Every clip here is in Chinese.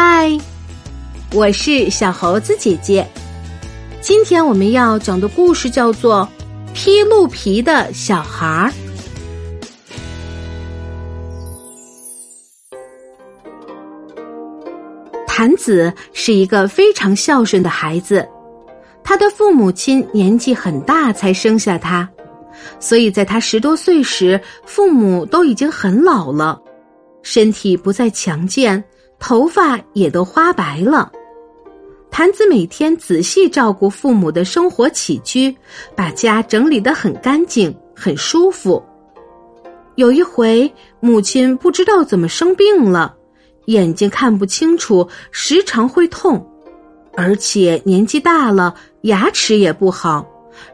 嗨，我是小猴子姐姐。今天我们要讲的故事叫做《披鹿皮的小孩儿》。谭子是一个非常孝顺的孩子，他的父母亲年纪很大才生下他，所以在他十多岁时，父母都已经很老了，身体不再强健。头发也都花白了，谭子每天仔细照顾父母的生活起居，把家整理得很干净，很舒服。有一回，母亲不知道怎么生病了，眼睛看不清楚，时常会痛，而且年纪大了，牙齿也不好，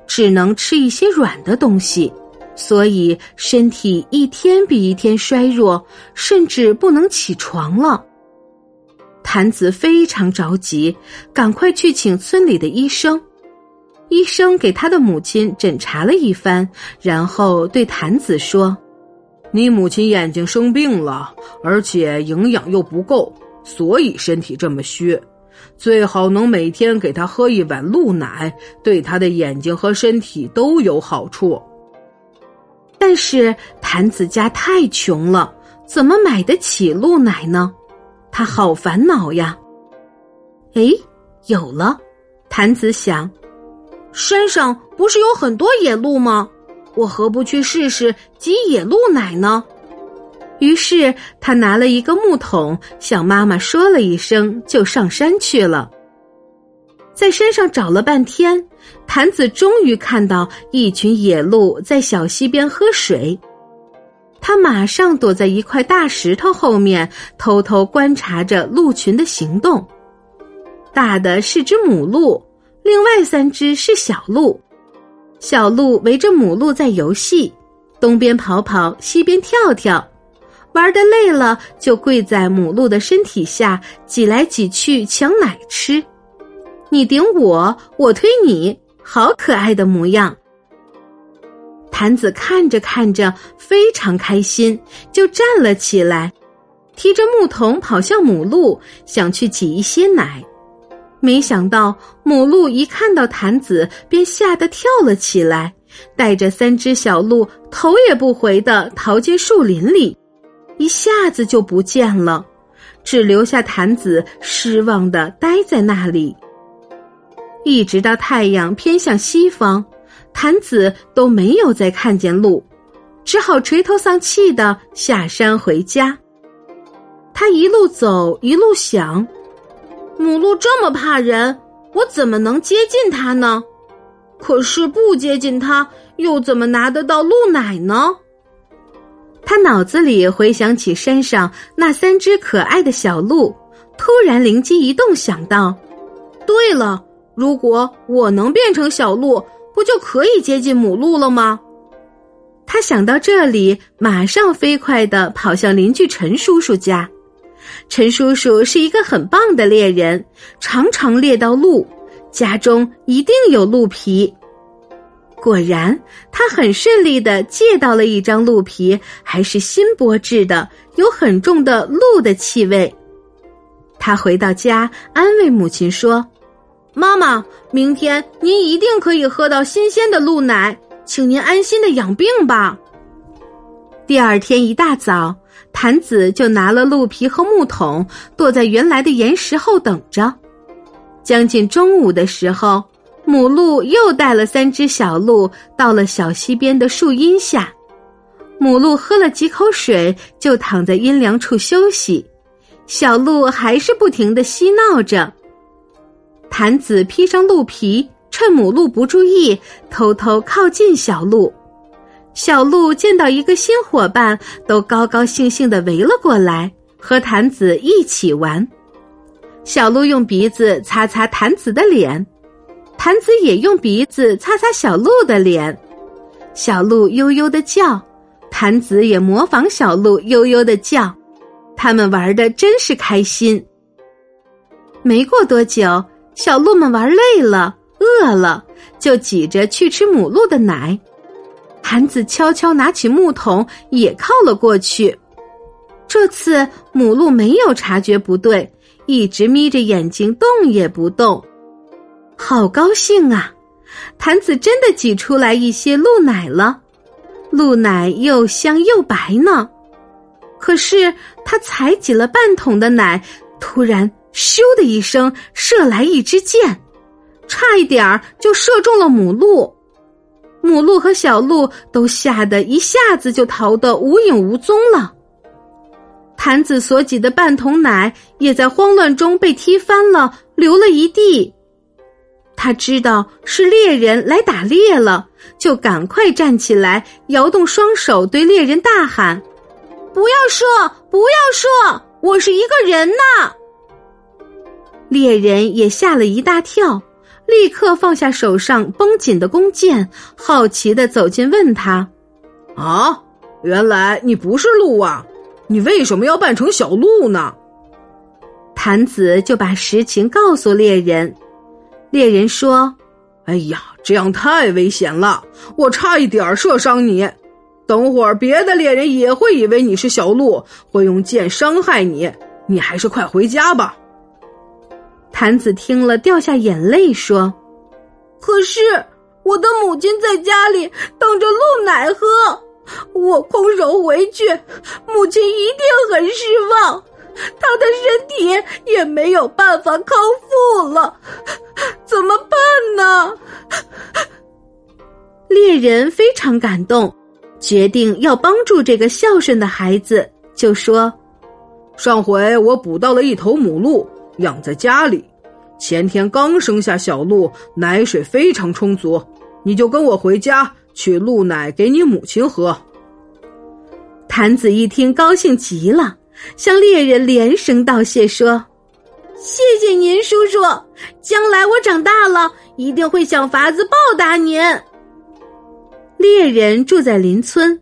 只能吃一些软的东西，所以身体一天比一天衰弱，甚至不能起床了。谭子非常着急，赶快去请村里的医生。医生给他的母亲诊查了一番，然后对谭子说：“你母亲眼睛生病了，而且营养又不够，所以身体这么虚。最好能每天给她喝一碗鹿奶，对她的眼睛和身体都有好处。”但是谭子家太穷了，怎么买得起鹿奶呢？他好烦恼呀！哎，有了，谭子想，山上不是有很多野鹿吗？我何不去试试挤野鹿奶呢？于是他拿了一个木桶，向妈妈说了一声，就上山去了。在山上找了半天，谭子终于看到一群野鹿在小溪边喝水。他马上躲在一块大石头后面，偷偷观察着鹿群的行动。大的是只母鹿，另外三只是小鹿。小鹿围着母鹿在游戏，东边跑跑，西边跳跳，玩的累了就跪在母鹿的身体下，挤来挤去抢奶吃。你顶我，我推你，好可爱的模样。谭子看着看着非常开心，就站了起来，提着木桶跑向母鹿，想去挤一些奶。没想到母鹿一看到谭子，便吓得跳了起来，带着三只小鹿头也不回的逃进树林里，一下子就不见了，只留下谭子失望的呆在那里，一直到太阳偏向西方。谭子都没有再看见鹿，只好垂头丧气的下山回家。他一路走一路想：母鹿这么怕人，我怎么能接近它呢？可是不接近它，又怎么拿得到鹿奶呢？他脑子里回想起山上那三只可爱的小鹿，突然灵机一动，想到：对了，如果我能变成小鹿。不就可以接近母鹿了吗？他想到这里，马上飞快的跑向邻居陈叔叔家。陈叔叔是一个很棒的猎人，常常猎到鹿，家中一定有鹿皮。果然，他很顺利的借到了一张鹿皮，还是新剥制的，有很重的鹿的气味。他回到家，安慰母亲说。妈妈，明天您一定可以喝到新鲜的鹿奶，请您安心的养病吧。第二天一大早，谭子就拿了鹿皮和木桶，躲在原来的岩石后等着。将近中午的时候，母鹿又带了三只小鹿到了小溪边的树荫下。母鹿喝了几口水，就躺在阴凉处休息。小鹿还是不停的嬉闹着。谭子披上鹿皮，趁母鹿不注意，偷偷靠近小鹿。小鹿见到一个新伙伴，都高高兴兴的围了过来，和谭子一起玩。小鹿用鼻子擦擦谭子的脸，谭子也用鼻子擦擦小鹿的脸。小鹿悠悠的叫，谭子也模仿小鹿悠悠的叫。他们玩的真是开心。没过多久。小鹿们玩累了、饿了，就挤着去吃母鹿的奶。坛子悄悄拿起木桶，也靠了过去。这次母鹿没有察觉不对，一直眯着眼睛动也不动。好高兴啊！坛子真的挤出来一些鹿奶了，鹿奶又香又白呢。可是他才挤了半桶的奶，突然咻的一声射来一支箭，差一点儿就射中了母鹿。母鹿和小鹿都吓得一下子就逃得无影无踪了。坛子所挤的半桶奶也在慌乱中被踢翻了，流了一地。他知道是猎人来打猎了，就赶快站起来，摇动双手，对猎人大喊：“不要射！不要射！我是一个人呐！”猎人也吓了一大跳，立刻放下手上绷紧的弓箭，好奇的走近问他：“啊，原来你不是鹿啊？你为什么要扮成小鹿呢？”坛子就把实情告诉猎人。猎人说：“哎呀，这样太危险了，我差一点射伤你。等会儿别的猎人也会以为你是小鹿，会用箭伤害你。你还是快回家吧。”坛子听了掉下眼泪说：“可是我的母亲在家里等着鹿奶喝，我空手回去，母亲一定很失望。”他的身体也没有办法康复了，怎么办呢？猎人非常感动，决定要帮助这个孝顺的孩子，就说：“上回我捕到了一头母鹿，养在家里，前天刚生下小鹿，奶水非常充足，你就跟我回家取鹿奶给你母亲喝。”谭子一听，高兴极了。向猎人连声道谢，说：“谢谢您，叔叔。将来我长大了，一定会想法子报答您。”猎人住在邻村，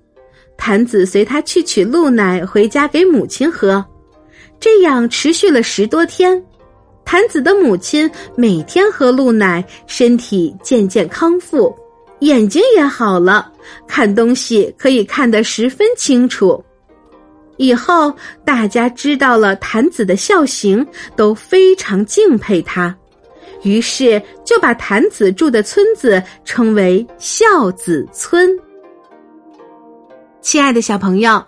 谭子随他去取鹿奶回家给母亲喝，这样持续了十多天。坛子的母亲每天喝鹿奶，身体渐渐康复，眼睛也好了，看东西可以看得十分清楚。以后大家知道了坛子的孝行，都非常敬佩他，于是就把坛子住的村子称为孝子村。亲爱的小朋友，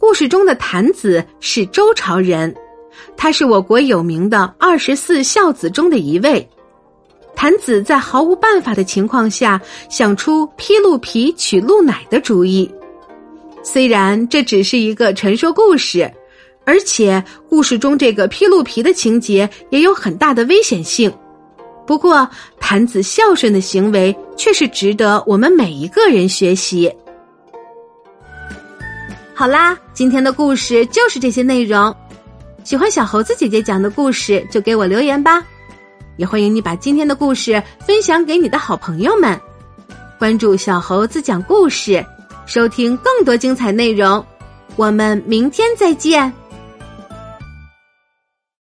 故事中的谭子是周朝人，他是我国有名的二十四孝子中的一位。谭子在毫无办法的情况下，想出披鹿皮取鹿奶的主意。虽然这只是一个传说故事，而且故事中这个披鹿皮的情节也有很大的危险性，不过谭子孝顺的行为却是值得我们每一个人学习。好啦，今天的故事就是这些内容。喜欢小猴子姐姐讲的故事，就给我留言吧。也欢迎你把今天的故事分享给你的好朋友们，关注小猴子讲故事。收听更多精彩内容，我们明天再见。